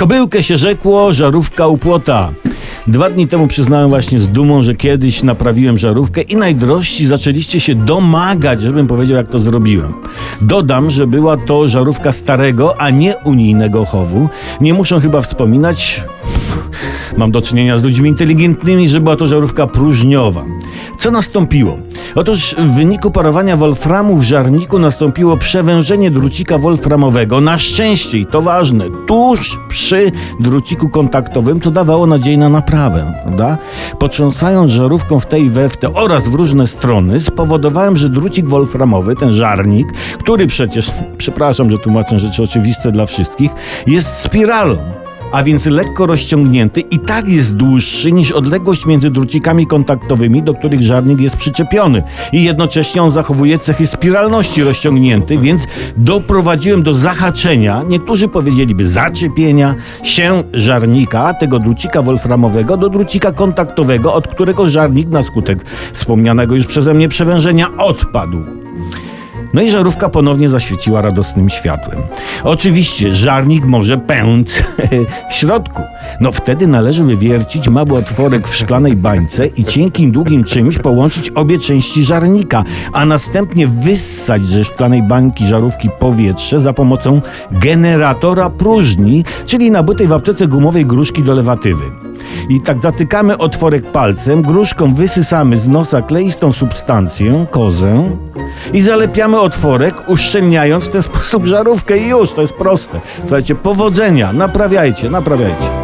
Kobyłkę się rzekło, żarówka u płota. Dwa dni temu przyznałem właśnie z dumą, że kiedyś naprawiłem żarówkę i najdrożsi zaczęliście się domagać, żebym powiedział, jak to zrobiłem. Dodam, że była to żarówka starego, a nie unijnego chowu. Nie muszę chyba wspominać, mam do czynienia z ludźmi inteligentnymi, że była to żarówka próżniowa. Co nastąpiło? Otóż w wyniku parowania wolframu w żarniku nastąpiło przewężenie drucika wolframowego. Na szczęście, i to ważne, tuż przy druciku kontaktowym, co dawało nadzieję na naprawę. Prawda? Potrząsając żarówką w tej we oraz w różne strony, spowodowałem, że drucik wolframowy, ten żarnik, który przecież, przepraszam, że tłumaczę rzeczy oczywiste dla wszystkich, jest spiralą a więc lekko rozciągnięty i tak jest dłuższy niż odległość między drucikami kontaktowymi, do których żarnik jest przyczepiony. I jednocześnie on zachowuje cechy spiralności rozciągnięty, więc doprowadziłem do zahaczenia, niektórzy powiedzieliby zaczepienia się żarnika, tego drucika wolframowego, do drucika kontaktowego, od którego żarnik na skutek wspomnianego już przeze mnie przewężenia odpadł. No i żarówka ponownie zaświeciła radosnym światłem. Oczywiście żarnik może pęc w środku. No wtedy należy wywiercić mały otworek w szklanej bańce i cienkim, długim czymś połączyć obie części żarnika, a następnie wyssać ze szklanej bańki żarówki powietrze za pomocą generatora próżni, czyli nabytej w aptece gumowej gruszki do lewatywy. I tak zatykamy otworek palcem, gruszką wysysamy z nosa kleistą substancję, kozę i zalepiamy otworek, uszczelniając w ten sposób żarówkę i już, to jest proste. Słuchajcie, powodzenia, naprawiajcie, naprawiajcie.